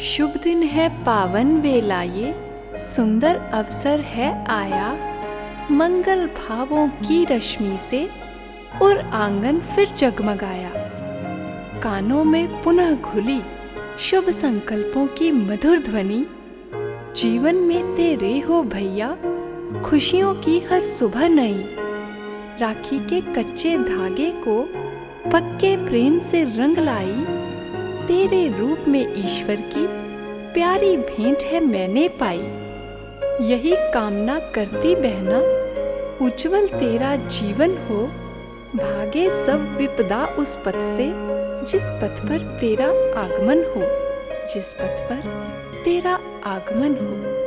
शुभ दिन है पावन वेला ये सुंदर अवसर है आया। मंगल भावों की रश्मि से और आँगन फिर जगमगाया। कानों में पुनः घुली, शुभ संकल्पों की मधुर ध्वनि। जीवन में तेरे हो भैया, खुशियों की हर सुबह नई। राखी के कच्चे धागे को पक्के प्रेम से रंग लाई तेरे रूप में ईश्वर की प्यारी भेंट है मैंने पाई। यही कामना करती बहना, उज्जवल तेरा जीवन हो। भागे सब विपदा उस पथ से, जिस पथ पर तेरा आगमन हो। जिस पथ पर तेरा आगमन हो।